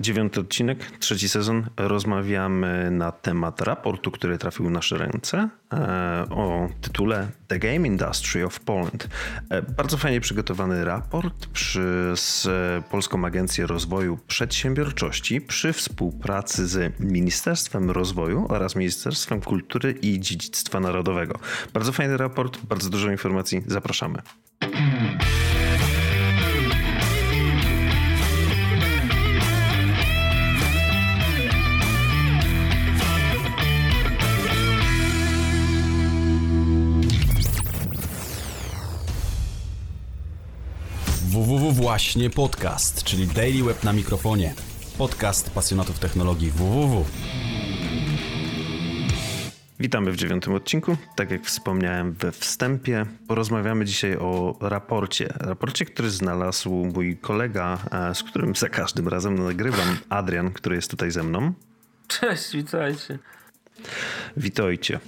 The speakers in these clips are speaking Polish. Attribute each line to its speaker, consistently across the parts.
Speaker 1: Dziewiąty odcinek, trzeci sezon. Rozmawiamy na temat raportu, który trafił w nasze ręce e, o tytule The Game Industry of Poland. E, bardzo fajnie przygotowany raport przez Polską Agencję Rozwoju Przedsiębiorczości przy współpracy z Ministerstwem Rozwoju oraz Ministerstwem Kultury i Dziedzictwa Narodowego. Bardzo fajny raport, bardzo dużo informacji. Zapraszamy.
Speaker 2: Właśnie podcast, czyli Daily Web na mikrofonie. Podcast pasjonatów technologii www.
Speaker 1: Witamy w dziewiątym odcinku. Tak jak wspomniałem we wstępie, porozmawiamy dzisiaj o raporcie. Raporcie, który znalazł mój kolega, e, z którym za każdym razem nagrywam, Adrian, który jest tutaj ze mną.
Speaker 3: Cześć, witajcie.
Speaker 1: Witajcie.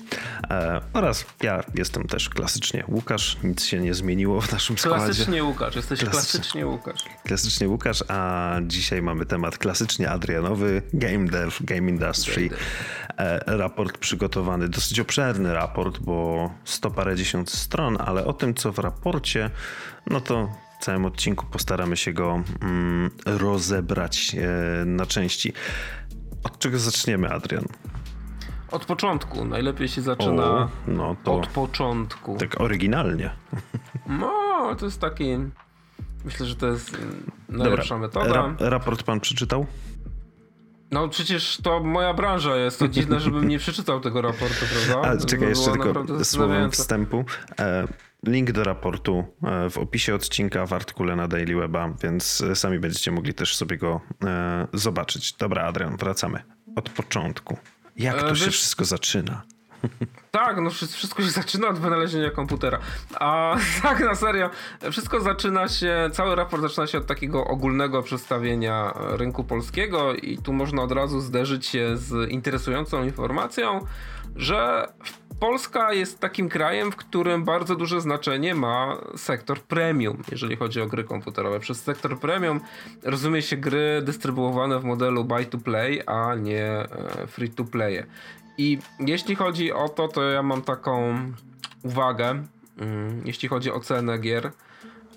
Speaker 1: E, oraz ja jestem też klasycznie Łukasz. Nic się nie zmieniło w naszym składzie.
Speaker 3: Klasycznie Łukasz, jesteś Klasy... klasycznie Łukasz.
Speaker 1: Klasycznie Łukasz, a dzisiaj mamy temat klasycznie Adrianowy, Game Dev, Game Industry. Game e, raport przygotowany, dosyć obszerny raport, bo sto parędziesiąt stron, ale o tym, co w raporcie, no to w całym odcinku postaramy się go mm, rozebrać e, na części. Od czego zaczniemy, Adrian?
Speaker 3: Od początku. Najlepiej się zaczyna o, no to od początku.
Speaker 1: Tak oryginalnie.
Speaker 3: No, to jest taki. Myślę, że to jest najlepsza Dobra. metoda. Ra
Speaker 1: raport pan przeczytał?
Speaker 3: No przecież to moja branża jest. To dziwne, żebym nie przeczytał tego raportu, prawda?
Speaker 1: Ale czekaj, jeszcze tylko słowem wstępu. E, link do raportu e, w opisie odcinka w artykule na Daily Weba, więc sami będziecie mogli też sobie go e, zobaczyć. Dobra, Adrian, wracamy od początku. Jak to się wszystko zaczyna?
Speaker 3: Tak, no wszystko się zaczyna od wynalezienia komputera. A tak, na serio, wszystko zaczyna się, cały raport zaczyna się od takiego ogólnego przedstawienia rynku polskiego i tu można od razu zderzyć się z interesującą informacją, że Polska jest takim krajem, w którym bardzo duże znaczenie ma sektor premium, jeżeli chodzi o gry komputerowe. Przez sektor premium rozumie się gry dystrybuowane w modelu buy to play, a nie e, free to play. I jeśli chodzi o to, to ja mam taką uwagę, mm, jeśli chodzi o cenę gier.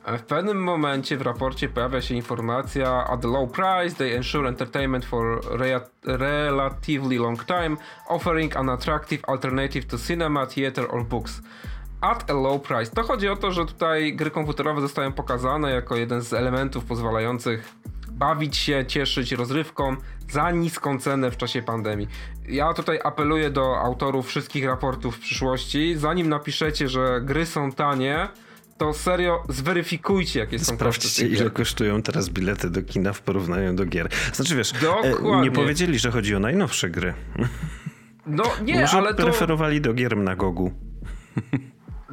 Speaker 3: W pewnym momencie w raporcie pojawia się informacja at the low price they ensure entertainment for re relatively long time, offering an attractive alternative to cinema, theater or books. At a low price. To chodzi o to, że tutaj gry komputerowe zostają pokazane jako jeden z elementów pozwalających bawić się, cieszyć rozrywką za niską cenę w czasie pandemii. Ja tutaj apeluję do autorów wszystkich raportów w przyszłości, zanim napiszecie, że gry są tanie, to serio zweryfikujcie, jakie są
Speaker 1: Sprawdźcie, ile kosztują teraz bilety do kina w porównaniu do gier. Znaczy wiesz, Dokładnie. nie powiedzieli, że chodzi o najnowsze gry.
Speaker 3: No nie,
Speaker 1: Może
Speaker 3: ale
Speaker 1: to... preferowali do gier na Gogu.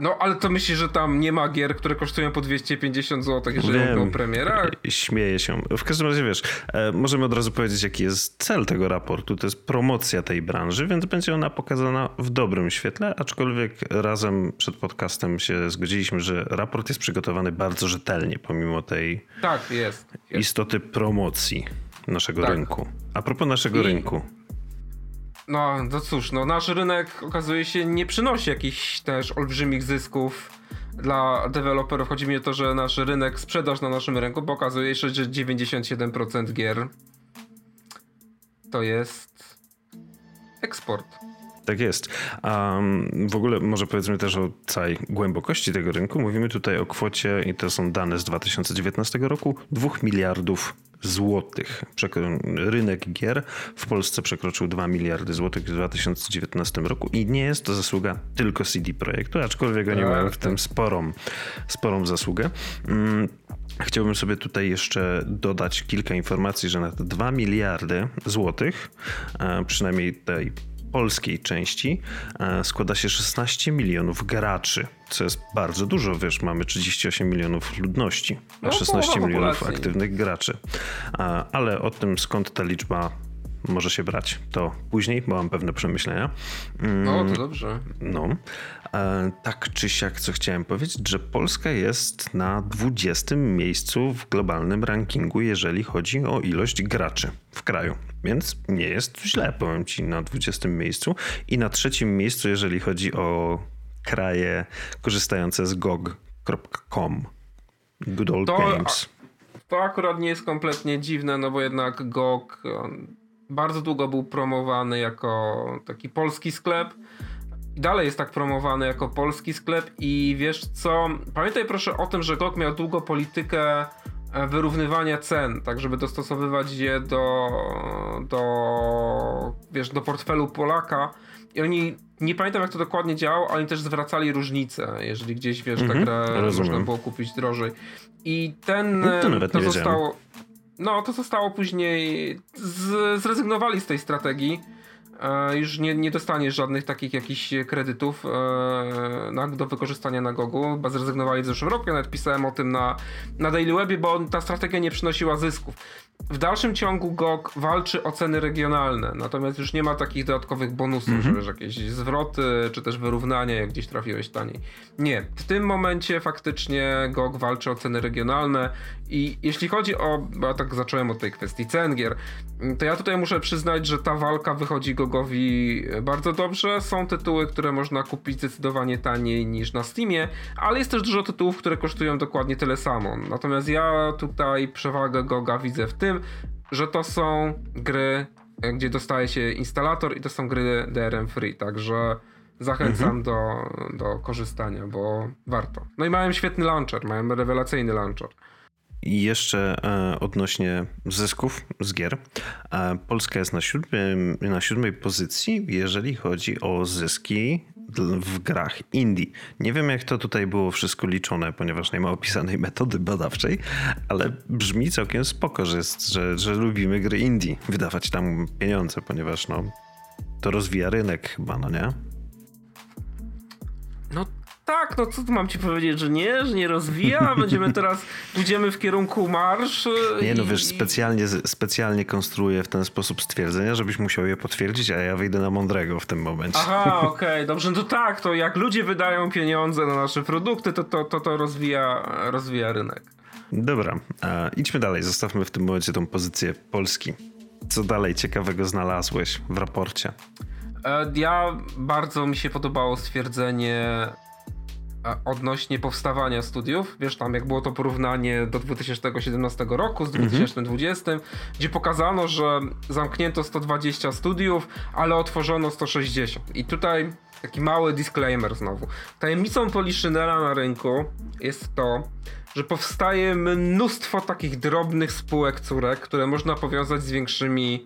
Speaker 3: No, ale to myślisz, że tam nie ma gier, które kosztują po 250 zł, jeżeli Wiem, mówią o premierach?
Speaker 1: Śmieję się. W każdym razie wiesz, e, możemy od razu powiedzieć, jaki jest cel tego raportu. To jest promocja tej branży, więc będzie ona pokazana w dobrym świetle, aczkolwiek razem przed podcastem się zgodziliśmy, że raport jest przygotowany bardzo rzetelnie, pomimo tej
Speaker 3: tak, jest, jest.
Speaker 1: istoty promocji naszego tak. rynku. A propos naszego I... rynku.
Speaker 3: No, no cóż, no nasz rynek okazuje się nie przynosi jakichś też olbrzymich zysków dla deweloperów. Chodzi mi o to, że nasz rynek, sprzedaż na naszym rynku, bo okazuje się, że 97% gier to jest eksport.
Speaker 1: Tak jest. Um, w ogóle może powiedzmy też o całej głębokości tego rynku. Mówimy tutaj o kwocie, i to są dane z 2019 roku, 2 miliardów złotych. Rynek gier w Polsce przekroczył 2 miliardy złotych w 2019 roku i nie jest to zasługa tylko CD Projektu, aczkolwiek oni mają w tym tak. sporą, sporą zasługę. Mm, chciałbym sobie tutaj jeszcze dodać kilka informacji, że na te 2 miliardy złotych, e, przynajmniej tej polskiej części e, składa się 16 milionów graczy, co jest bardzo dużo, wiesz, mamy 38 milionów ludności, a 16 no, milionów aktywnych graczy. Ale o tym skąd ta liczba może się brać, to później, bo mam pewne przemyślenia.
Speaker 3: No, to dobrze.
Speaker 1: No. E, tak czy siak, co chciałem powiedzieć, że Polska jest na 20 miejscu w globalnym rankingu, jeżeli chodzi o ilość graczy w kraju. Więc nie jest źle, powiem ci, na 20 miejscu. I na trzecim miejscu, jeżeli chodzi o kraje korzystające z gog.com. Good old
Speaker 3: To-
Speaker 1: games.
Speaker 3: To akurat nie jest kompletnie dziwne, no bo jednak GOG bardzo długo był promowany jako taki polski sklep. I dalej jest tak promowany jako polski sklep i wiesz co, pamiętaj proszę o tym, że GOG miał długo politykę e, wyrównywania cen, tak żeby dostosowywać je do, do wiesz, do portfelu Polaka i oni, nie pamiętam jak to dokładnie działało, ale oni też zwracali różnice, jeżeli gdzieś, wiesz,
Speaker 1: Mhm,
Speaker 3: ta gra
Speaker 1: rozumiem.
Speaker 3: można było kupić drożej. I ten,
Speaker 1: No to nawet
Speaker 3: to
Speaker 1: nie wiedziałem.
Speaker 3: No to zostało później, z, zrezygnowali z tej strategii. E, już nie, nie dostaniesz żadnych takich jakichś kredytów e, na, do wykorzystania na Gogu. Chyba zrezygnowali w zeszłym roku. Ja nawet pisałem o tym na, na Daily Webie, bo ta strategia nie przynosiła zysków. W dalszym ciągu GOG walczy o ceny regionalne, natomiast już nie ma takich dodatkowych bonusów, że wiesz, jakieś zwroty, czy też wyrównania, jak gdzieś trafiłeś taniej. Nie, w tym momencie faktycznie GOG walczy o ceny regionalne i jeśli chodzi o, ja tak zacząłem od tej kwestii cen gier, to ja tutaj muszę przyznać, że ta walka wychodzi GOGowi bardzo dobrze. Są tytuły, które można kupić zdecydowanie taniej niż na Steamie, ale jest też dużo tytułów, które kosztują dokładnie tyle samo. Natomiast ja tutaj przewagę GOGa widzę w tym, że to są gry, gdzie dostaje się instalator i to są gry DRM free, także zachęcam do, do korzystania, bo warto. No i mają świetny launcher, mają rewelacyjny launcher.
Speaker 1: I jeszcze e, odnośnie zysków z gier. E, Polska jest na, siódmym, na siódmej pozycji, jeżeli chodzi o zyski w grach indie. Nie wiem, jak to tutaj było wszystko liczone, ponieważ nie ma opisanej metody badawczej, ale brzmi całkiem spoko, że, jest, że, że lubimy gry indie, wydawać tam pieniądze, ponieważ no, to rozwija rynek chyba, no nie?
Speaker 3: No tak, no co tu mam ci powiedzieć, że nie, że nie rozwija, będziemy teraz, pójdziemy w kierunku marsz.
Speaker 1: Nie no,
Speaker 3: i-
Speaker 1: wiesz,
Speaker 3: i-
Speaker 1: specjalnie, specjalnie konstruuję w ten sposób stwierdzenia, żebyś musiał je potwierdzić, a ja wyjdę na mądrego w tym momencie.
Speaker 3: Aha, okej, dobrze, no to tak, to jak ludzie wydają pieniądze na nasze produkty, to to, to, to rozwija, rozwija rynek.
Speaker 1: Dobra, e, idźmy dalej. Zostawmy w tym momencie tą pozycję Polski. Co dalej ciekawego znalazłeś w raporcie?
Speaker 3: E, Ja bardzo mi się podobało stwierdzenie odnośnie powstawania studiów. Wiesz, tam jak było to porównanie do 2017 roku z 2020, gdzie pokazano, że zamknięto 120 studiów, ale otworzono 160. I tutaj taki mały disclaimer znowu. Tajemnicą Poliszynela na rynku jest to, że powstaje mnóstwo takich drobnych spółek córek, które można powiązać z większymi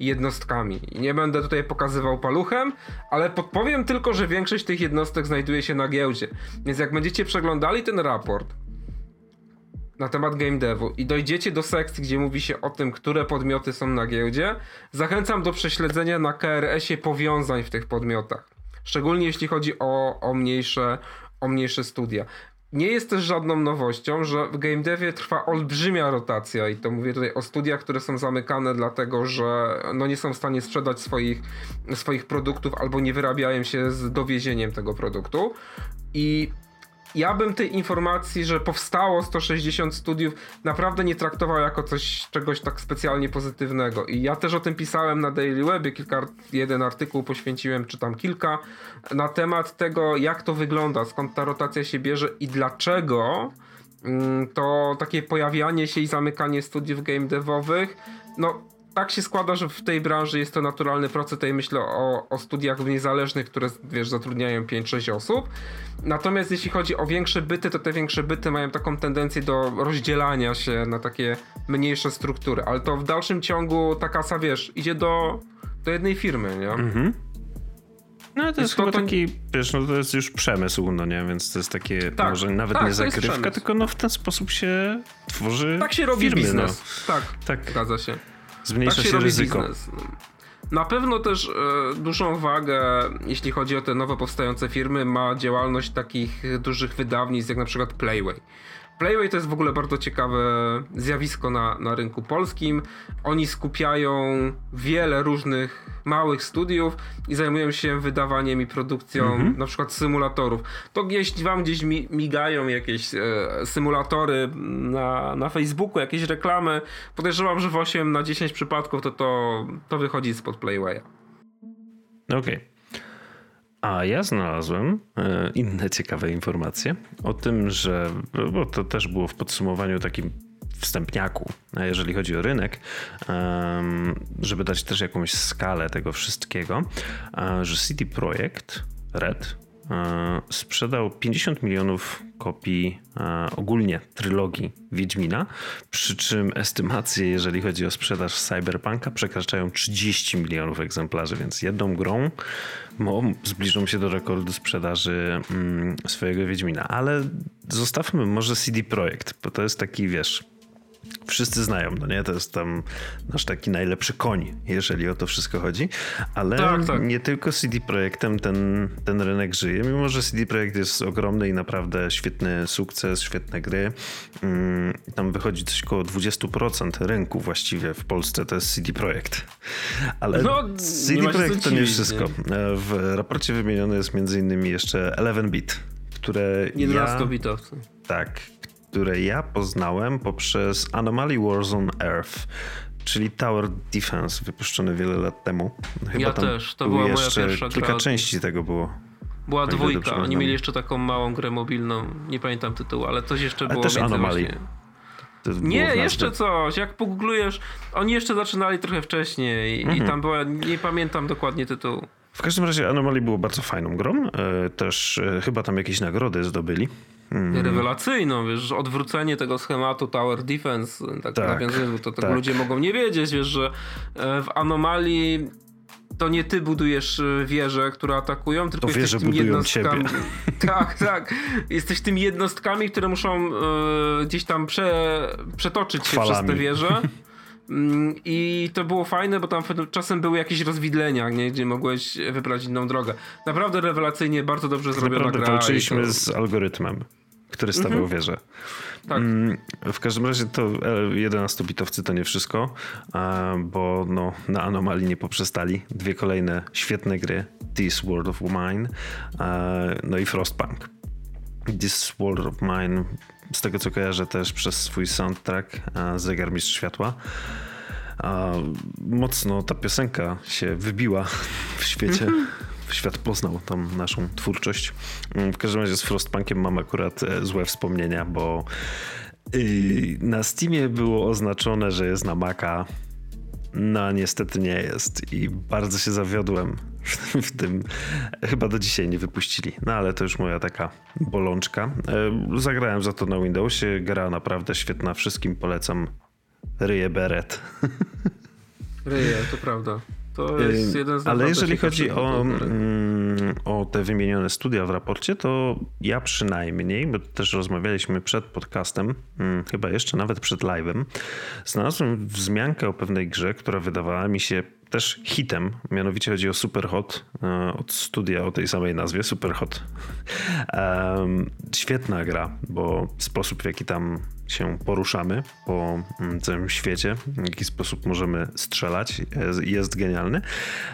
Speaker 3: jednostkami. Nie będę tutaj pokazywał paluchem, ale podpowiem tylko, że większość tych jednostek znajduje się na giełdzie. Więc jak będziecie przeglądali ten raport na temat game devu i dojdziecie do sekcji, gdzie mówi się o tym, które podmioty są na giełdzie, zachęcam do prześledzenia na KRS-ie powiązań w tych podmiotach. Szczególnie jeśli chodzi o, o, mniejsze, o mniejsze studia. Nie jest też żadną nowością, że w game devie trwa olbrzymia rotacja i to mówię tutaj o studiach, które są zamykane dlatego, że no nie są w stanie sprzedać swoich, swoich produktów albo nie wyrabiają się z dowiezieniem tego produktu. I ja bym tej informacji, że powstało 160 studiów, naprawdę nie traktował jako coś, czegoś tak specjalnie pozytywnego. I ja też o tym pisałem na Daily Webie, kilka, jeden artykuł poświęciłem, czy tam kilka, na temat tego, jak to wygląda, skąd ta rotacja się bierze i dlaczego mm, to takie pojawianie się i zamykanie studiów game devowych, no tak się składa, że w tej branży jest to naturalny proces. Tutaj myślę o, o studiach niezależnych, które wiesz, zatrudniają 5-6 osób. Natomiast jeśli chodzi o większe byty, to te większe byty mają taką tendencję do rozdzielania się na takie mniejsze struktury. Ale to w dalszym ciągu ta kasa, wiesz, idzie do, do jednej firmy, nie?
Speaker 1: No to jest
Speaker 3: to-
Speaker 1: chyba
Speaker 3: to-
Speaker 1: taki, wiesz, no to jest już przemysł, no nie, więc to jest takie,
Speaker 3: Tak,
Speaker 1: może nawet
Speaker 3: tak,
Speaker 1: nie
Speaker 3: to przemysł.
Speaker 1: tylko no w ten sposób się tworzy
Speaker 3: Tak się robi
Speaker 1: firmy,
Speaker 3: biznes. Tak,
Speaker 1: No. Tak,
Speaker 3: zgadza się.
Speaker 1: Zmniejsza
Speaker 3: tak
Speaker 1: się,
Speaker 3: się
Speaker 1: ryzyko.
Speaker 3: biznes. Na pewno też e, dużą wagę, jeśli chodzi o te nowo powstające firmy, ma działalność takich dużych wydawnictw, jak na przykład Playway. Playway to jest w ogóle bardzo ciekawe zjawisko na, na rynku polskim. Oni skupiają wiele różnych małych studiów i zajmują się wydawaniem i produkcją mhm. na przykład symulatorów. To jeśli wam gdzieś migają jakieś e, symulatory na, na Facebooku, jakieś reklamy, podejrzewam, że w 8 na 10 przypadków to, to, to wychodzi spod Playwaya.
Speaker 1: Okej. Okay. A ja znalazłem e, inne ciekawe informacje o tym, że, bo to też było w podsumowaniu takim wstępniaku, jeżeli chodzi o rynek, żeby dać też jakąś skalę tego wszystkiego, że CD Projekt Red E, sprzedał 50 milionów kopii e, ogólnie trylogii Wiedźmina, przy czym estymacje, jeżeli chodzi o sprzedaż Cyberpunka, przekraczają 30 milionów egzemplarzy, więc jedną grą no, zbliżą się do rekordu sprzedaży mm, swojego Wiedźmina. Ale zostawmy może CD Projekt, bo to jest taki, wiesz, wszyscy znają, no nie? To jest tam nasz taki najlepszy koń, jeżeli o to wszystko chodzi. Ale tak, tak. nie tylko CD Projektem ten, ten rynek żyje, mimo że CD Projekt jest ogromny i naprawdę świetny sukces, świetne gry. Mm, tam wychodzi coś około 20% rynku właściwie w Polsce, to jest CD Projekt. Ale no, CD Projekt to nie wszystko. W raporcie wymieniony jest między innymi jeszcze 11-bit, które
Speaker 3: 11-bitowcy.
Speaker 1: Ja, tak, które ja poznałem poprzez Anomaly Warzone Earth, czyli Tower Defense, wypuszczony wiele lat temu.
Speaker 3: Chyba ja też, to była moja pierwsza
Speaker 1: kilka gra. części tego było.
Speaker 3: Była dwójka, oni mieli jeszcze taką małą grę mobilną, nie pamiętam tytułu, ale coś jeszcze ale było.
Speaker 1: też Anomaly.
Speaker 3: Nie, jeszcze coś. Jak pogooglujesz, oni jeszcze zaczynali trochę wcześniej mhm. i tam była, nie pamiętam dokładnie tytułu.
Speaker 1: W każdym razie Anomaly było bardzo fajną grą. E, też e, chyba tam jakieś nagrody zdobyli.
Speaker 3: Mm. Rewelacyjną, wiesz, odwrócenie tego schematu Tower Defense, tak, tak nawiązując, to, tak. ludzie mogą nie wiedzieć, wiesz, że e, w Anomalii to nie ty budujesz wieże, które atakują, tylko
Speaker 1: to
Speaker 3: jesteś
Speaker 1: tym jednostkami.
Speaker 3: tak, tak. Jesteś tym jednostkami, które muszą y, gdzieś tam prze, przetoczyć się przez te wieże. Mm, I to było fajne, bo tam czasem były jakieś rozwidlenia, nie? gdzie mogłeś wybrać inną drogę. Naprawdę rewelacyjnie, bardzo dobrze zrobiona Naprawdę gra.
Speaker 1: walczyliśmy to... z algorytmem, który stawiał mhm. wieżę. Tak. Mm, w każdym razie to 11-bitowcy to nie wszystko, bo no, na anomalii nie poprzestali. Dwie kolejne świetne gry. This World of Mine, no i Frostpunk. This World of Mine z tego co kojarzę też przez swój soundtrack Zegarmistrz Światła. Mocno ta piosenka się wybiła w świecie. Mhm. Świat poznał tam naszą twórczość. W każdym razie z Frostpunkiem mam akurat e, złe wspomnienia, bo y, na Steamie było oznaczone, że jest na Maca no, niestety nie jest i bardzo się zawiodłem w tym. Chyba do dzisiaj nie wypuścili, no ale to już moja taka bolączka. E, zagrałem za to na Windowsie, gra naprawdę świetna, wszystkim polecam. Ryje Beret.
Speaker 3: Ryje, to prawda. To jest jeden z
Speaker 1: Ale jeżeli chodzi o, mm, o te wymienione studia w raporcie, to ja przynajmniej, bo też rozmawialiśmy przed podcastem, mm, chyba jeszcze nawet przed live'em, znalazłem wzmiankę o pewnej grze, która wydawała mi się też hitem, mianowicie chodzi o Superhot e, od studia o tej samej nazwie, Superhot. Um, świetna gra, bo sposób w jaki tam się poruszamy po mm, całym świecie, w jaki sposób możemy strzelać, jest genialny.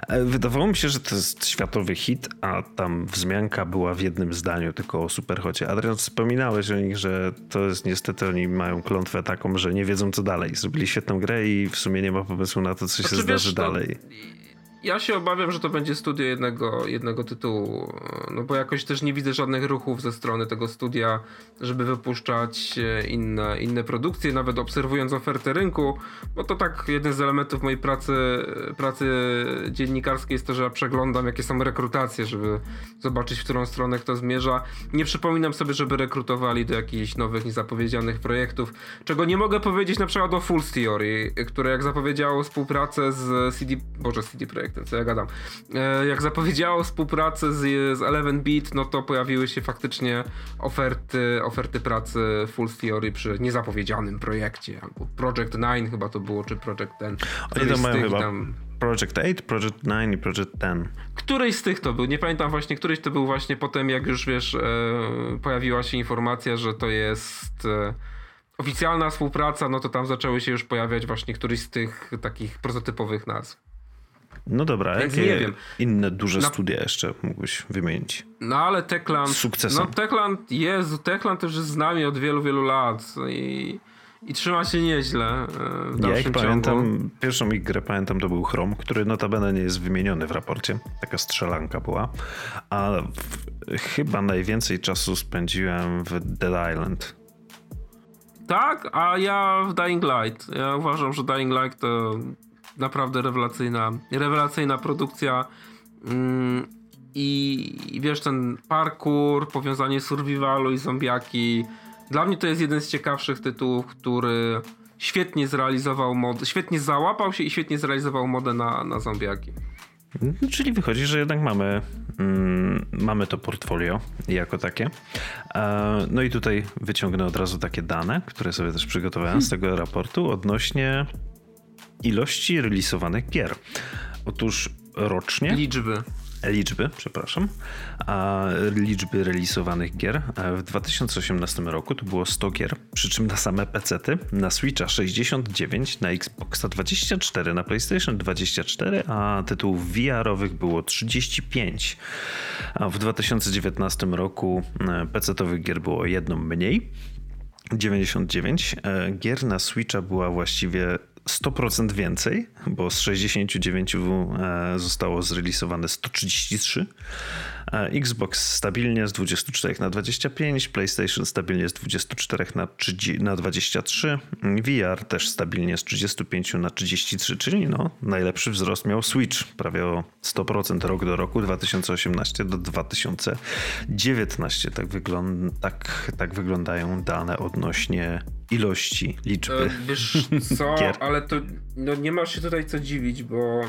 Speaker 1: E, wydawało mi się, że to jest światowy hit, a tam wzmianka była w jednym zdaniu tylko o Superhocie. Adrian, wspominałeś o nich, że to jest niestety, oni mają klątwę taką, że nie wiedzą co dalej. Zrobili świetną grę i w sumie nie ma pomysłu na to, co się znaczy, zdarzy wiesz, dalej. To
Speaker 3: ja się obawiam, że to będzie studio jednego, jednego tytułu, no bo jakoś też nie widzę żadnych ruchów ze strony tego studia, żeby wypuszczać e, inne, inne produkcje, nawet obserwując ofertę rynku, bo to tak jeden z elementów mojej pracy, pracy dziennikarskiej jest to, że ja przeglądam jakie są rekrutacje, żeby zobaczyć w którą stronę kto zmierza. Nie przypominam sobie, żeby rekrutowali do jakichś nowych, niezapowiedzianych projektów, czego nie mogę powiedzieć na przykład o Full Theory, które jak zapowiedziało współpracę z CD, boże CD Projekt co ja gadam. E, jak zapowiedziało współpracę z, z 11-bit, no to pojawiły się faktycznie oferty, oferty pracy Full Theory przy niezapowiedzianym projekcie, albo Project 9 chyba to było, czy Project ten.
Speaker 1: Oni to mają chyba tam... Project 8, Project 9 i Project 10.
Speaker 3: Któryś z tych to był, nie pamiętam właśnie, któryś to był właśnie potem, jak już wiesz, e, pojawiła się informacja, że to jest e, oficjalna współpraca, no to tam zaczęły się już pojawiać właśnie któryś z tych takich prototypowych nazw.
Speaker 1: No dobra,
Speaker 3: Więc
Speaker 1: jakie
Speaker 3: nie wiem.
Speaker 1: inne duże
Speaker 3: Na-
Speaker 1: studia jeszcze mógłbyś wymienić?
Speaker 3: No ale Techland.
Speaker 1: Z sukcesem.
Speaker 3: No Techland, Jezu, Techland już jest z nami od wielu, wielu lat i, i trzyma się nieźle. e, W
Speaker 1: Ja ich
Speaker 3: ciągu.
Speaker 1: pamiętam, pierwszą ich grę pamiętam to był Chrome, który notabene nie jest wymieniony w raporcie. Taka strzelanka była. A w, chyba najwięcej czasu spędziłem w Dead Island.
Speaker 3: Tak, a ja w Dying Light. Ja uważam, że Dying Light to naprawdę rewelacyjna, rewelacyjna produkcja. Mm, I, I wiesz, ten parkour, powiązanie survivalu i zombiaki. Dla mnie to jest jeden z ciekawszych tytułów, który świetnie zrealizował mod, świetnie załapał się i świetnie zrealizował modę na, na zombiaki.
Speaker 1: No, Czyli wychodzi, że jednak mamy, mm, mamy to portfolio jako takie. E, No i tutaj wyciągnę od razu takie dane, które sobie też przygotowałem z tego raportu odnośnie ilości releasowanych gier. Otóż rocznie
Speaker 3: Liczby.
Speaker 1: liczby, przepraszam, a liczby releasowanych gier e, w 2018 roku to było 100 gier, przy czym na same PC-ty, na Switcha 69, na Xboxa 24, na PlayStation 24, a tytułów VR-owych było 35. A w 2019 roku e, PC-towych gier było jedną mniej. 99. E, Gier na Switcha była właściwie 100% więcej, bo z 69 e, zostało zrelisowane 133. Xbox stabilnie z 24 na 25, PlayStation stabilnie z 24 na, 30, na 23, VR też stabilnie z 35 na 33, czyli no, najlepszy wzrost miał Switch, prawie o 100% rok do roku, 2018 do 2019. Tak, wygląd- tak, tak wyglądają dane odnośnie ilości, liczby.
Speaker 3: E, Wiesz co,
Speaker 1: Gier.
Speaker 3: ale to no nie masz się tutaj co dziwić, bo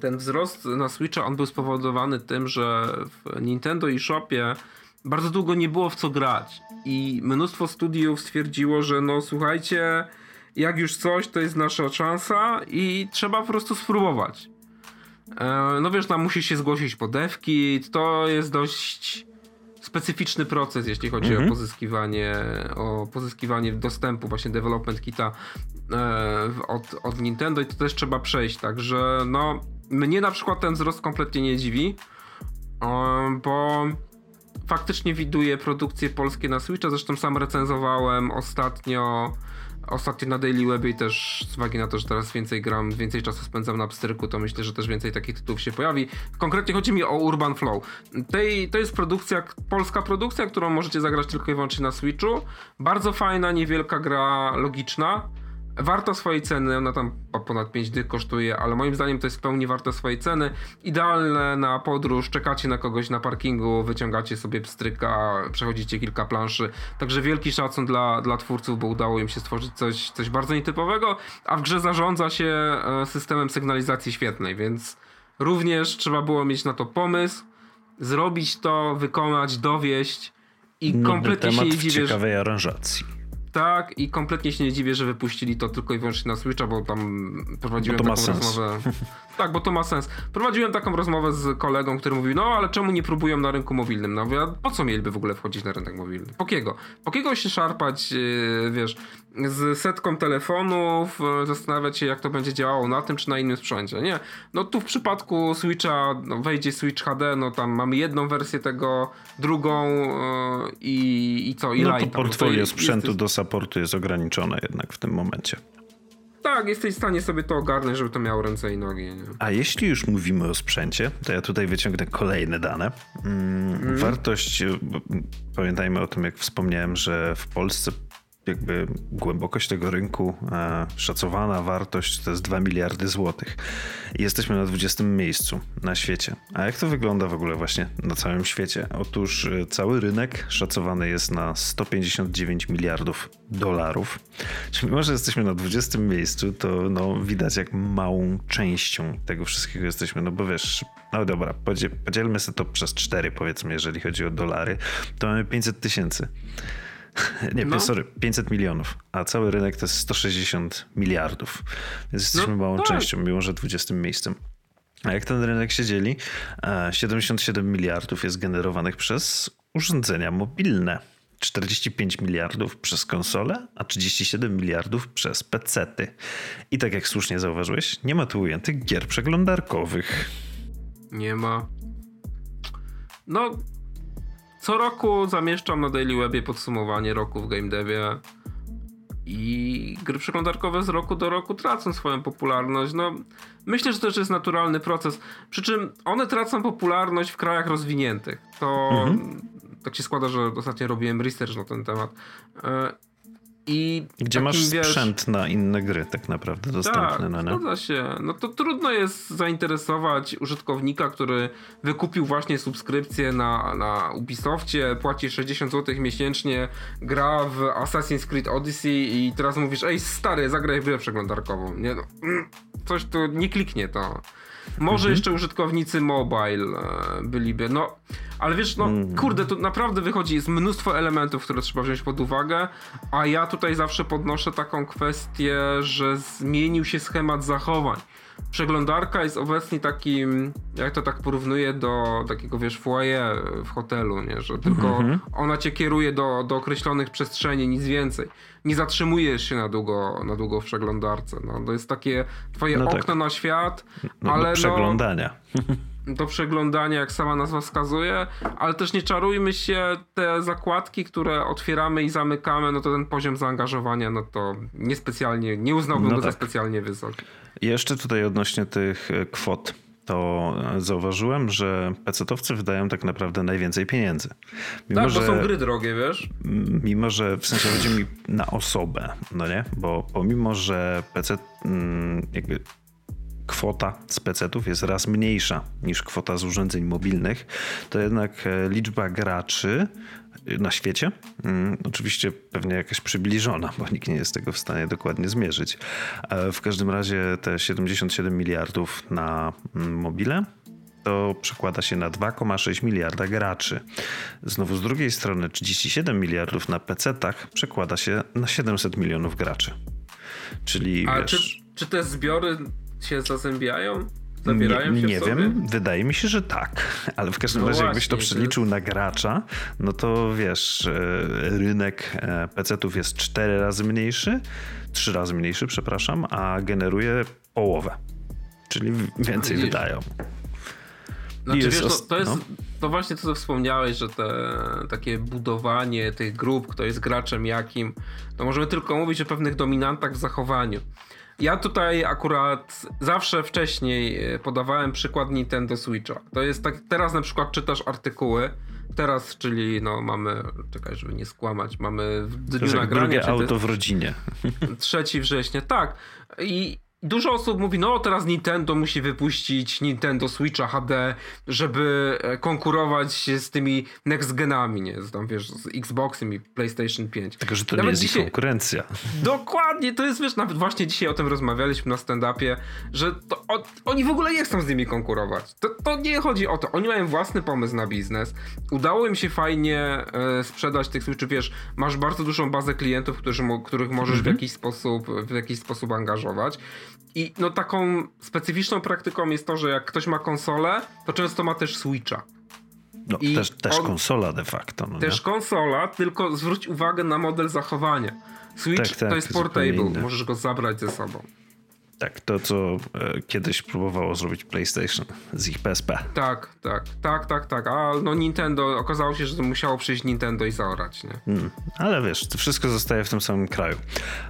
Speaker 3: ten wzrost na Switcha on był spowodowany tym, że w Nintendo i Shopie bardzo długo nie było w co grać i mnóstwo studiów stwierdziło, że no słuchajcie, jak już coś, to jest nasza szansa i trzeba po prostu spróbować. E, No wiesz, tam musisz się zgłosić po devkit, to jest dość specyficzny proces, jeśli chodzi
Speaker 1: Mhm.
Speaker 3: o pozyskiwanie, o pozyskiwanie dostępu właśnie development kita e, od, od Nintendo i to też trzeba przejść, także no mnie na przykład ten wzrost kompletnie nie dziwi, bo faktycznie widuję produkcje polskie na Switcha, zresztą sam recenzowałem ostatnio Ostatnio na Daily Webie i też z uwagi na to, że teraz więcej gram, więcej czasu spędzam na pstryku, to myślę, że też więcej takich tytułów się pojawi. Konkretnie chodzi mi o Urban Flow. Tej, to jest produkcja, polska produkcja, którą możecie zagrać tylko i wyłącznie na Switchu. Bardzo fajna, niewielka gra logiczna. Warta swojej ceny, ona tam po- ponad 5 dych kosztuje, ale moim zdaniem to jest w pełni warte swojej ceny. Idealne na podróż, czekacie na kogoś na parkingu, wyciągacie sobie pstryka, przechodzicie kilka planszy. Także wielki szacun dla, dla twórców, bo udało im się stworzyć coś, coś bardzo nietypowego, a w grze zarządza się e, systemem sygnalizacji świetnej, więc również trzeba było mieć na to pomysł, zrobić to, wykonać, dowieść i
Speaker 1: Nudny
Speaker 3: kompletnie się
Speaker 1: temat
Speaker 3: nie
Speaker 1: w
Speaker 3: dziwię,
Speaker 1: ciekawej aranżacji.
Speaker 3: Tak, i kompletnie się nie dziwię, że wypuścili to tylko i wyłącznie na Switcha, bo tam prowadziłem
Speaker 1: Bo to
Speaker 3: taką rozmowę. Tak, bo to ma sens. Prowadziłem taką rozmowę z kolegą, który mówił, no ale czemu nie próbują na rynku mobilnym? No mówię, po co mieliby w ogóle wchodzić na rynek mobilny? Po kiego? Po kiego się szarpać, yy, wiesz, z setką telefonów, yy, zastanawiać się, jak to będzie działało na tym czy na innym sprzęcie. Nie. No tu w przypadku Switcha, no, wejdzie Switch HD, no tam mamy jedną wersję tego, drugą yy, i, i co? I
Speaker 1: No to
Speaker 3: Lite'a. Bo
Speaker 1: portfolio sprzętu
Speaker 3: jest-
Speaker 1: do supportu jest ograniczone jednak w tym momencie.
Speaker 3: Tak, jesteś w stanie sobie to ogarnąć, żeby to miało ręce i nogi. Nie?
Speaker 1: A jeśli już mówimy o sprzęcie, to ja tutaj wyciągnę kolejne dane. Mm, Wartość, y, b- pamiętajmy o tym, jak wspomniałem, że w Polsce jakby głębokość tego rynku, e, szacowana wartość to jest 2 miliardy złotych. I jesteśmy na 20 miejscu na świecie. A jak to wygląda w ogóle właśnie na całym świecie? Otóż e, cały rynek szacowany jest na 159 miliardów dolarów. Czyli mimo, że jesteśmy na 20 miejscu, to no, widać jak małą częścią tego wszystkiego jesteśmy. No bo wiesz, no dobra, podzie- podzielmy sobie to przez 4 powiedzmy, jeżeli chodzi o dolary, to mamy 500 tysięcy. Nie,
Speaker 3: No.
Speaker 1: sorry, 500 milionów, a cały rynek to jest 160 miliardów. Więc jesteśmy
Speaker 3: No,
Speaker 1: małą
Speaker 3: tak.
Speaker 1: częścią, mimo że 20 miejscem. A jak ten rynek się dzieli? E, 77 miliardów jest generowanych przez urządzenia mobilne. 45 miliardów przez konsole, a 37 miliardów przez pecety. I tak jak słusznie zauważyłeś, nie ma tu ujętych gier przeglądarkowych.
Speaker 3: Nie ma. No, co roku zamieszczam na Daily Webie podsumowanie roku w Game Devie i gry przeglądarkowe z roku do roku tracą swoją popularność. No, myślę, że to też jest naturalny proces. Przy czym one tracą popularność w krajach rozwiniętych. To tak się składa, że ostatnio robiłem research na ten temat. I
Speaker 1: Gdzie
Speaker 3: takim,
Speaker 1: masz
Speaker 3: wiesz,
Speaker 1: sprzęt na inne gry tak naprawdę dostępny.
Speaker 3: tak,
Speaker 1: no, nie?
Speaker 3: zgadza się. No to trudno jest zainteresować użytkownika, który wykupił właśnie subskrypcję na, na Ubisoftie, płaci 60 zł miesięcznie, gra w Assassin's Creed Odyssey i teraz mówisz, ej stary, zagraj w grę przeglądarkową. Nie, no, mm, coś tu nie kliknie to. Może jeszcze użytkownicy mobile e, byliby, no, ale wiesz, no kurde, tu naprawdę wychodzi, jest mnóstwo elementów, które trzeba wziąć pod uwagę, a ja tutaj zawsze podnoszę taką kwestię, że zmienił się schemat zachowań. Przeglądarka jest obecnie takim, jak to tak porównuję do takiego, wiesz, foyer w hotelu, nie? że tylko ona cię kieruje do, do określonych przestrzeni, nic więcej. Nie zatrzymujesz się na długo, na długo w przeglądarce. No, to jest takie twoje
Speaker 1: No tak.
Speaker 3: okno na świat,
Speaker 1: No,
Speaker 3: ale
Speaker 1: do
Speaker 3: no,
Speaker 1: przeglądania.
Speaker 3: do przeglądania, jak sama nazwa wskazuje, ale też nie czarujmy się, te zakładki, które otwieramy i zamykamy, no to ten poziom zaangażowania, no to niespecjalnie, nie uznałbym
Speaker 1: No
Speaker 3: go za
Speaker 1: tak.
Speaker 3: specjalnie wysoki.
Speaker 1: Jeszcze tutaj odnośnie tych e, kwot. To e, zauważyłem, że pecetowcy wydają tak naprawdę najwięcej pieniędzy. Mimo,
Speaker 3: tak,
Speaker 1: że,
Speaker 3: bo są gry drogie, wiesz?
Speaker 1: mimo, że w sensie chodzi mi na osobę, no nie? Bo pomimo, że PC jakby kwota z PC-ów jest raz mniejsza niż kwota z urządzeń mobilnych, to jednak e, liczba graczy e, na świecie, mm, oczywiście pewnie jakaś przybliżona, bo nikt nie jest tego w stanie dokładnie zmierzyć. E, W każdym razie te 77 miliardów na mm, mobile to przekłada się na 2,6 miliarda graczy. Znowu z drugiej strony 37 miliardów na PC-tach przekłada się na 700 milionów graczy. Czyli
Speaker 3: A
Speaker 1: wiesz,
Speaker 3: czy, czy te zbiory się zazębiają? Zabierają
Speaker 1: nie,
Speaker 3: się
Speaker 1: nie wiem, wydaje mi się, że tak, ale w każdym
Speaker 3: No
Speaker 1: razie jakbyś to
Speaker 3: właśnie,
Speaker 1: przeliczył na gracza, no to wiesz, e, rynek e, PC-ów jest cztery razy mniejszy, trzy razy mniejszy, przepraszam, a generuje połowę, czyli w- więcej
Speaker 3: Widzisz.
Speaker 1: wydają.
Speaker 3: Znaczy, wiesz, to, to jest
Speaker 1: no.
Speaker 3: to właśnie to, co wspomniałeś, że te takie budowanie tych grup, kto jest graczem jakim, to możemy tylko mówić o pewnych dominantach w zachowaniu. Ja tutaj akurat zawsze wcześniej e, podawałem przykład Nintendo Switcha. To jest tak, teraz na przykład czytasz artykuły, teraz, czyli no mamy, czekaj, żeby nie skłamać, mamy w dniu nagrania,
Speaker 1: drugie auto w rodzinie.
Speaker 3: 3 września, tak. I dużo osób mówi, no teraz Nintendo musi wypuścić Nintendo Switcha HD, żeby e, konkurować z tymi next genami, nie? Z Tam wiesz, z Xboxem i PlayStation 5.
Speaker 1: Tylko, że to
Speaker 3: Nawet
Speaker 1: nie jest
Speaker 3: dzisiaj-
Speaker 1: konkurencja.
Speaker 3: Dokładnie, to jest, wiesz, nawet właśnie dzisiaj o tym rozmawialiśmy na stand-upie, że o, oni w ogóle nie chcą z nimi konkurować. To, to nie chodzi o to. Oni mają własny pomysł na biznes. Udało im się fajnie e, sprzedać tych Switchów, wiesz, masz bardzo dużą bazę klientów, którzy, których możesz w jakiś sposób, w jakiś sposób angażować. I no taką specyficzną praktyką jest to, że jak ktoś ma konsolę, to często ma też Switcha.
Speaker 1: No,
Speaker 3: I
Speaker 1: też też
Speaker 3: on-
Speaker 1: konsola de facto. No,
Speaker 3: Też
Speaker 1: nie?
Speaker 3: konsola, tylko zwróć uwagę na model zachowania. Switch
Speaker 1: Tak, tak,
Speaker 3: to jest portable, możesz go zabrać ze sobą.
Speaker 1: Tak, to co e, kiedyś próbowało zrobić PlayStation z ich PSP.
Speaker 3: Tak, tak, tak, tak, tak. A no Nintendo, okazało się, że to musiało przyjść Nintendo i zaorać, nie?
Speaker 1: Mm, ale wiesz, to wszystko zostaje w tym samym kraju.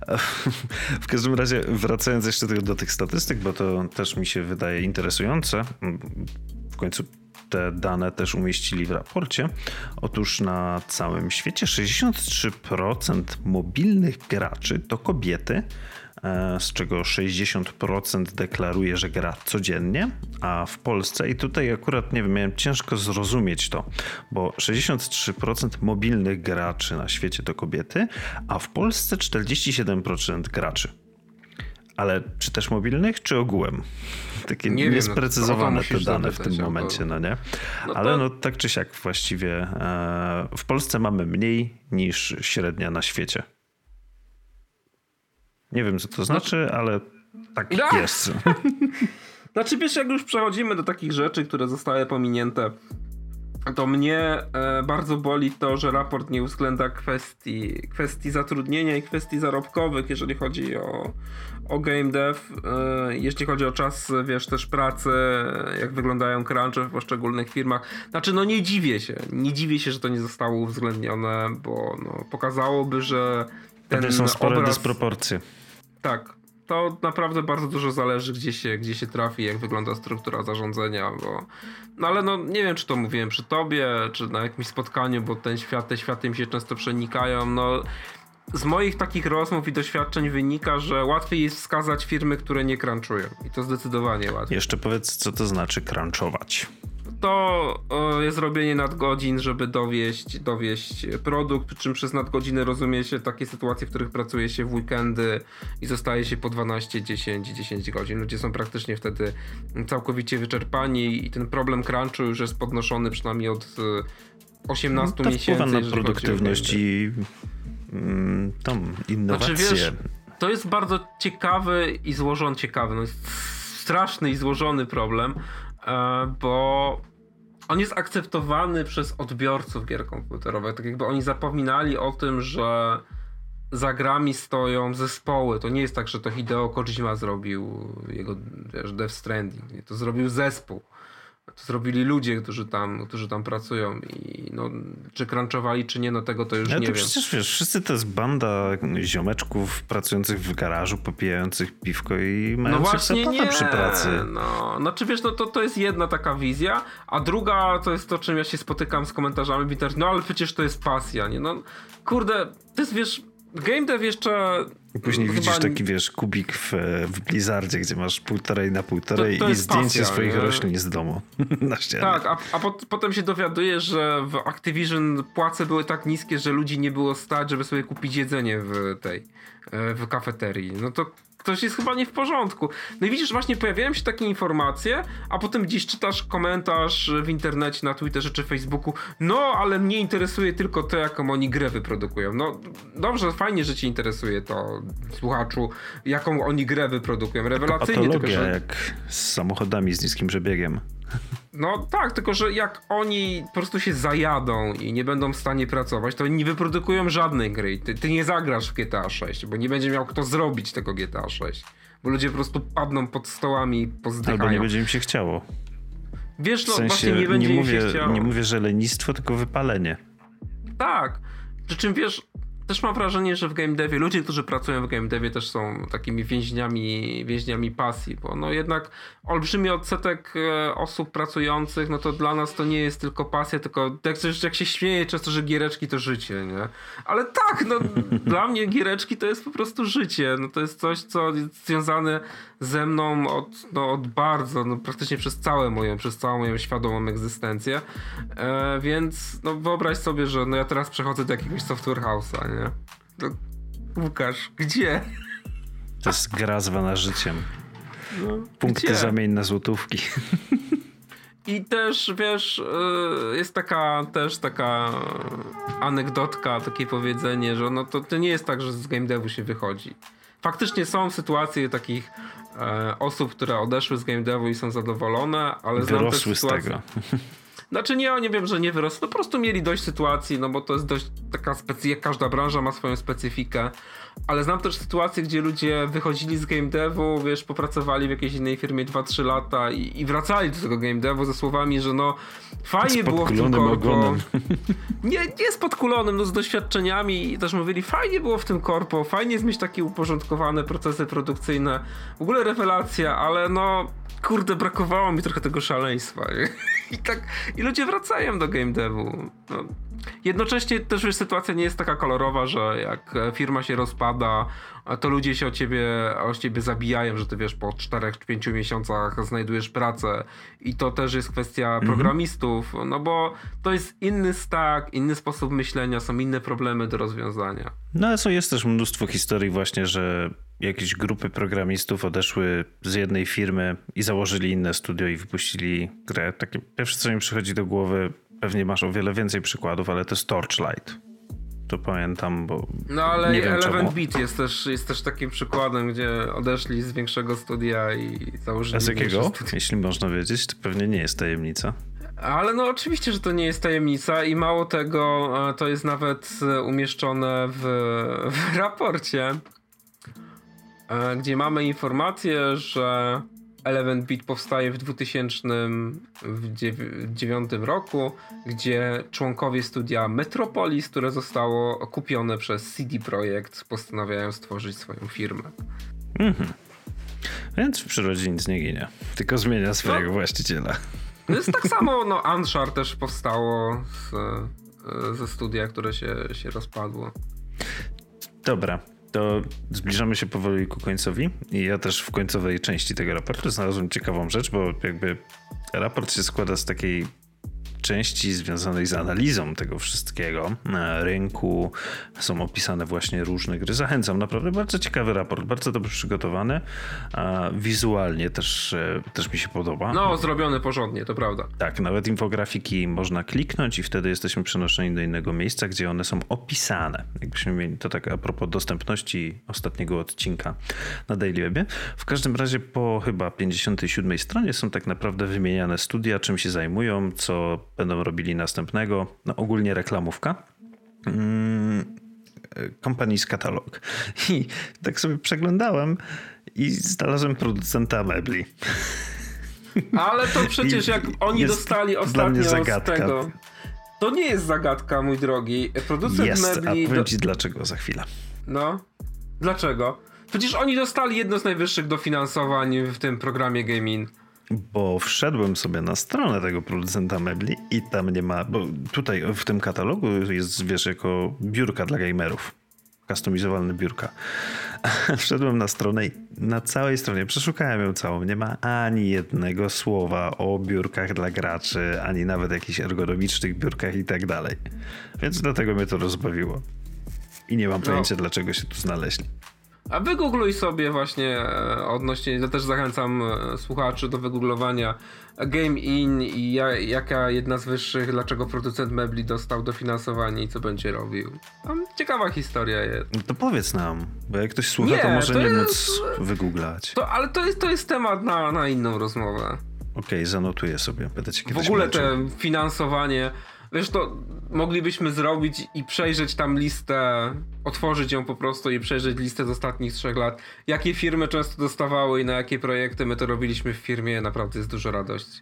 Speaker 1: W każdym razie, wracając jeszcze do, do tych statystyk, bo to też mi się wydaje interesujące. Mm, W końcu te dane też umieścili w raporcie. Otóż na całym świecie 63% mobilnych graczy to kobiety, z czego 60% deklaruje, że gra codziennie, a w Polsce, i tutaj akurat nie wiem, miałem ciężko zrozumieć to, bo 63% mobilnych graczy na świecie to kobiety, a w Polsce 47% graczy. Ale czy też mobilnych, czy ogółem? Takie nie niesprecyzowane wiem, no, te dane w tym momencie, no nie? No Ale to... no tak czy siak właściwie e, w Polsce mamy mniej niż średnia na świecie. Nie wiem, co to znaczy, ale tak no. jest.
Speaker 3: Znaczy wiesz, jak już przechodzimy do takich rzeczy, które zostały pominięte, to mnie e, bardzo boli to, że raport nie uwzględnia kwestii, kwestii zatrudnienia i kwestii zarobkowych, jeżeli chodzi o, o game dev, e, jeśli chodzi o czas, wiesz, też pracy, jak wyglądają crunche w poszczególnych firmach. Znaczy, no nie dziwię się, nie dziwię się, że to nie zostało uwzględnione, bo no, pokazałoby, że ten
Speaker 1: Wtedy są spore obraz... dysproporcje.
Speaker 3: Tak, to naprawdę bardzo dużo zależy, gdzie się, gdzie się trafi, jak wygląda struktura zarządzania, bo... No ale no, nie wiem, czy to mówiłem przy tobie, czy na jakimś spotkaniu, bo ten świat, te światy mi się często przenikają, no... Z moich takich rozmów i doświadczeń wynika, że łatwiej jest wskazać firmy, które nie crunchują. I to zdecydowanie łatwiej.
Speaker 1: Jeszcze powiedz, co to znaczy crunchować
Speaker 3: to jest robienie nadgodzin, żeby dowieść, dowieść produkt, przy czym przez nadgodziny rozumie się takie sytuacje, w których pracuje się w weekendy i zostaje się po 12, 10, 10 godzin. Ludzie są praktycznie wtedy całkowicie wyczerpani i ten problem crunchu już jest podnoszony przynajmniej od 18 no, to miesięcy.
Speaker 1: na produktywność i mm, tą innowację. Znaczy, wiesz,
Speaker 3: to jest bardzo ciekawy i złożony, ciekawy, no jest straszny i złożony problem, e, bo on jest akceptowany przez odbiorców gier komputerowych. Tak jakby oni zapominali o tym, że za grami stoją zespoły. To nie jest tak, że to Hideo Kojima zrobił jego wiesz, Death Stranding. To zrobił zespół to zrobili ludzie, którzy tam, którzy tam pracują i no, czy crunchowali, czy nie, no tego to już Ale nie to wiem.
Speaker 1: Przecież wiesz, wszyscy to jest banda ziomeczków pracujących w garażu, popijających piwko i mających no właśnie nie. przy pracy.
Speaker 3: No, znaczy wiesz, no to, to jest jedna taka wizja, a druga to jest to, czym ja się spotykam z komentarzami w internecie, no ale przecież to jest pasja, nie? No kurde, to jest wiesz Game dev jeszcze...
Speaker 1: I później chyba... widzisz taki, wiesz, kubik w, w Blizzardzie, gdzie masz półtorej na półtorej to, to i zdjęcie pasja, swoich nie? roślin z domu na ścianie.
Speaker 3: Tak, a, a pot, potem się dowiadujesz, że w Activision płace były tak niskie, że ludzi nie było stać, żeby sobie kupić jedzenie w tej, e, w kafeterii. No to ktoś jest chyba nie w porządku. No i widzisz, właśnie pojawiają się takie informacje, a potem gdzieś czytasz komentarz w internecie, na Twitterze czy Facebooku, no ale mnie interesuje tylko to, jaką oni grę wyprodukują. No dobrze, fajnie, że cię interesuje to, słuchaczu, jaką oni grę wyprodukują. Rewelacyjnie.
Speaker 1: To tylko, że... jak z samochodami z niskim przebiegiem.
Speaker 3: No tak, tylko że jak oni po prostu się zajadą i nie będą w stanie pracować, to nie wyprodukują żadnej gry. Ty, ty nie zagrasz w GTA 6, bo nie będzie miał kto zrobić tego GTA 6. Bo ludzie po prostu padną pod stołami i pozdychają.
Speaker 1: Albo nie będzie im się chciało.
Speaker 3: Wiesz, no w sensie, właśnie nie będzie nie
Speaker 1: mówię,
Speaker 3: im się chciało.
Speaker 1: Nie mówię, że lenistwo, tylko wypalenie.
Speaker 3: Tak. Przy czym wiesz, też mam wrażenie, że w game devie, ludzie, którzy pracują w game devie też są takimi więźniami, więźniami pasji, bo no jednak olbrzymi odsetek e, osób pracujących, no to dla nas to nie jest tylko pasja, tylko jak, jak się śmieje często, że giereczki to życie, nie? Ale tak, no dla mnie giereczki to jest po prostu życie, no to jest coś, co jest związane ze mną od, no, od bardzo, no praktycznie przez całe moją, przez całą moją świadomą egzystencję, e, więc no wyobraź sobie, że no ja teraz przechodzę do jakiegoś software house'a, nie? To Łukasz, gdzie?
Speaker 1: To jest gra zwana życiem. No, Punkty gdzie? zamień na złotówki.
Speaker 3: I też, wiesz, y, jest taka też taka anegdotka, takie powiedzenie, że no to, to nie jest tak, że z game devu się wychodzi. Faktycznie są sytuacje takich e, osób, które odeszły z game devu i są zadowolone, ale
Speaker 1: Wyrosły
Speaker 3: znam też sytuacje...
Speaker 1: z tego.
Speaker 3: Znaczy nie, nie wiem, że nie wyrosły, po prostu mieli dość sytuacji, no bo to jest dość taka specyfika, każda branża ma swoją specyfikę, ale znam też sytuacje, gdzie ludzie wychodzili z game devu, wiesz, popracowali w jakiejś innej firmie 2-3 lata i, i, wracali do tego game devu ze słowami, że no fajnie było w tym korpo. Nie, nie z podkulonym, no z doświadczeniami i też mówili, fajnie było w tym korpo, fajnie jest mieć takie uporządkowane procesy produkcyjne, w ogóle rewelacja, ale no kurde, brakowało mi trochę tego szaleństwa. I tak, i ludzie wracają do game devu. No, jednocześnie też wiesz, sytuacja nie jest taka kolorowa, że jak firma się rozpada, to ludzie się o ciebie, o ciebie zabijają, że ty wiesz, po 4-5 miesiącach znajdujesz pracę i to też jest kwestia mhm. programistów, no bo to jest inny stack, inny sposób myślenia, są inne problemy do rozwiązania.
Speaker 1: No ale jest też mnóstwo historii właśnie, że jakieś grupy programistów odeszły z jednej firmy i założyli inne studio i wypuścili grę. Takie pierwsze, co mi przychodzi do głowy, pewnie masz o wiele więcej przykładów, ale to jest Torchlight. To pamiętam, bo.
Speaker 3: No ale nie Eleven Beat jest też, jest też takim przykładem, gdzie odeszli z większego studia i założyli. A
Speaker 1: z jakiego? Jeśli można wiedzieć, to pewnie nie jest tajemnica.
Speaker 3: Ale no oczywiście, że to nie jest tajemnica i mało tego, to jest nawet umieszczone w, w raporcie E, gdzie mamy informację, że Eleven Beat powstaje w 2009 roku, gdzie członkowie studia Metropolis, które zostało kupione przez CD Projekt, postanawiają stworzyć swoją firmę. Mhm.
Speaker 1: Więc w przyrodzie nic nie ginie, tylko zmienia swojego no, właściciela.
Speaker 3: To jest tak samo, no Anshar też powstało z, ze studia, które się, się rozpadło.
Speaker 1: Dobra, to zbliżamy się powoli ku końcowi i ja też w końcowej części tego raportu znalazłem ciekawą rzecz, bo jakby raport się składa z takiej części związanej z analizą tego wszystkiego na rynku są opisane właśnie różne gry. Zachęcam, naprawdę bardzo ciekawy raport, bardzo dobrze przygotowany, a wizualnie też, e, też mi się podoba.
Speaker 3: No, zrobiony porządnie, to prawda.
Speaker 1: Tak, nawet infografiki można kliknąć i wtedy jesteśmy przenoszeni do innego miejsca, gdzie one są opisane. Jakbyśmy mieli to tak a propos dostępności ostatniego odcinka na Daily Webie. W każdym razie po chyba 57 stronie są tak naprawdę wymieniane studia, czym się zajmują, co będą robili następnego. No, ogólnie reklamówka. Mm, z katalog. I tak sobie przeglądałem i znalazłem producenta mebli.
Speaker 3: Ale to przecież jak oni dostali ostatnio z tego... To nie jest zagadka, mój drogi. Producent
Speaker 1: jest,
Speaker 3: mebli...
Speaker 1: a powiem ci dlaczego za chwilę.
Speaker 3: No. Dlaczego? Przecież oni dostali jedno z najwyższych dofinansowań w tym programie Gaming
Speaker 1: bo wszedłem sobie na stronę tego producenta mebli i tam nie ma, bo tutaj w tym katalogu jest, wiesz, jako biurka dla gamerów. Customizowalne biurka. Wszedłem na stronę i na całej stronie przeszukałem ją całą. Nie ma ani jednego słowa o biurkach dla graczy, ani nawet jakichś ergonomicznych biurkach i tak dalej. Więc dlatego mnie to rozbawiło. I nie mam no. pojęcia, dlaczego się tu znaleźli.
Speaker 3: A wygoogluj sobie właśnie e, odnośnie, ja też zachęcam e, słuchaczy do wygooglowania Game In i jaka jedna z wyższych, dlaczego producent mebli dostał dofinansowanie i co będzie robił. Tam ciekawa historia jest.
Speaker 1: No to powiedz nam, bo jak ktoś słucha, nie, to może to nie jest, móc wygooglać.
Speaker 3: To, ale to jest, to jest temat na, na inną rozmowę.
Speaker 1: Okej, okay, zanotuję sobie. Będę cię
Speaker 3: W ogóle te finansowanie Wiesz, to moglibyśmy zrobić i przejrzeć tam listę, otworzyć ją po prostu i przejrzeć listę z ostatnich trzech lat. Jakie firmy często dostawały i na jakie projekty my to robiliśmy w firmie, naprawdę jest dużo radości.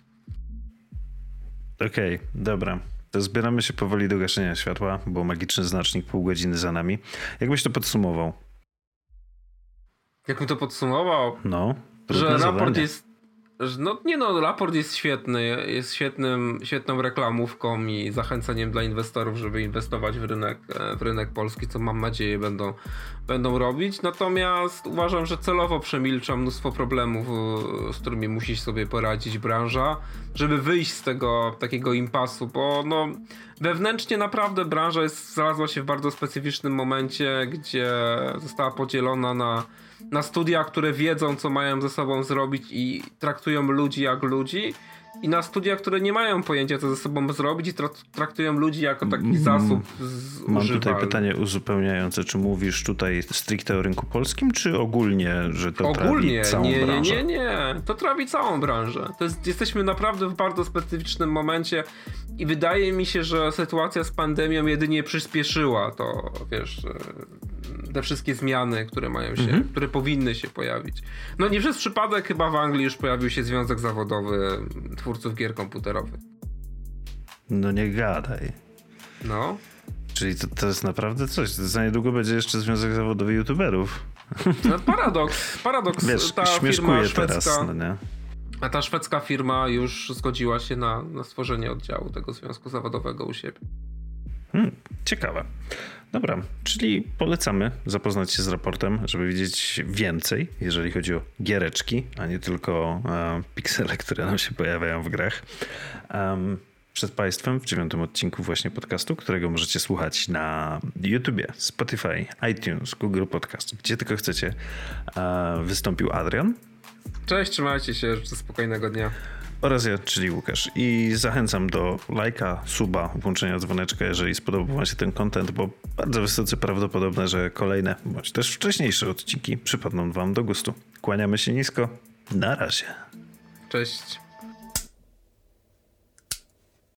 Speaker 1: Okej, okay, dobra. To zbieramy się powoli do gaszenia światła, bo magiczny znacznik pół godziny za nami. Jakbyś to podsumował?
Speaker 3: Jak mi to podsumował?
Speaker 1: No.
Speaker 3: Że raport zadanie. jest no nie no, raport jest świetny, jest świetnym, świetną reklamówką i zachęceniem dla inwestorów, żeby inwestować w rynek, e, w rynek polski, co mam nadzieję będą, będą robić. Natomiast uważam, że celowo przemilcza mnóstwo problemów, z którymi musi sobie poradzić branża, żeby wyjść z tego takiego impasu, bo no wewnętrznie naprawdę branża jest, znalazła się w bardzo specyficznym momencie, gdzie została podzielona na na studia, które wiedzą, co mają ze sobą zrobić i traktują ludzi jak ludzi, i na studia, które nie mają pojęcia, co ze sobą zrobić i traktują ludzi jako taki mm, zasób z
Speaker 1: Mam tutaj pytanie uzupełniające. Czy mówisz tutaj stricte o rynku polskim, czy ogólnie, że to ogólnie, trawi całą
Speaker 3: nie,
Speaker 1: branżę?
Speaker 3: Nie, nie, nie. To trawi całą branżę. To jest, jesteśmy naprawdę w bardzo specyficznym momencie i wydaje mi się, że sytuacja z pandemią jedynie przyspieszyła to, wiesz, te wszystkie zmiany, które mają się, mhm. które powinny się pojawić. No nie przez przypadek chyba w Anglii już pojawił się związek zawodowy twórców gier komputerowych.
Speaker 1: No nie gadaj.
Speaker 3: No.
Speaker 1: Czyli to, to jest naprawdę coś. Za niedługo będzie jeszcze związek zawodowy youtuberów.
Speaker 3: No, paradoks. Paradoks.
Speaker 1: Wiesz, ta firma szwedzka, teraz, no nie?
Speaker 3: A ta szwedzka firma już zgodziła się na, na stworzenie oddziału tego związku zawodowego u siebie.
Speaker 1: Hmm, ciekawe. Dobra, czyli polecamy zapoznać się z raportem, żeby wiedzieć więcej, jeżeli chodzi o giereczki, a nie tylko e, piksele, które nam się pojawiają w grach. Um, przed Państwem w dziewiątym odcinku właśnie podcastu, którego możecie słuchać na YouTubie, Spotify, iTunes, Google Podcast, gdzie tylko chcecie, e, wystąpił Adrian.
Speaker 3: Cześć, trzymajcie się, życzę spokojnego dnia
Speaker 1: oraz ja, czyli Łukasz. I zachęcam do lajka, suba, włączenia dzwoneczka, jeżeli spodobał Wam się ten content, bo bardzo wysoce prawdopodobne, że kolejne, bądź też wcześniejsze odcinki przypadną Wam do gustu. Kłaniamy się nisko. Na razie.
Speaker 3: Cześć.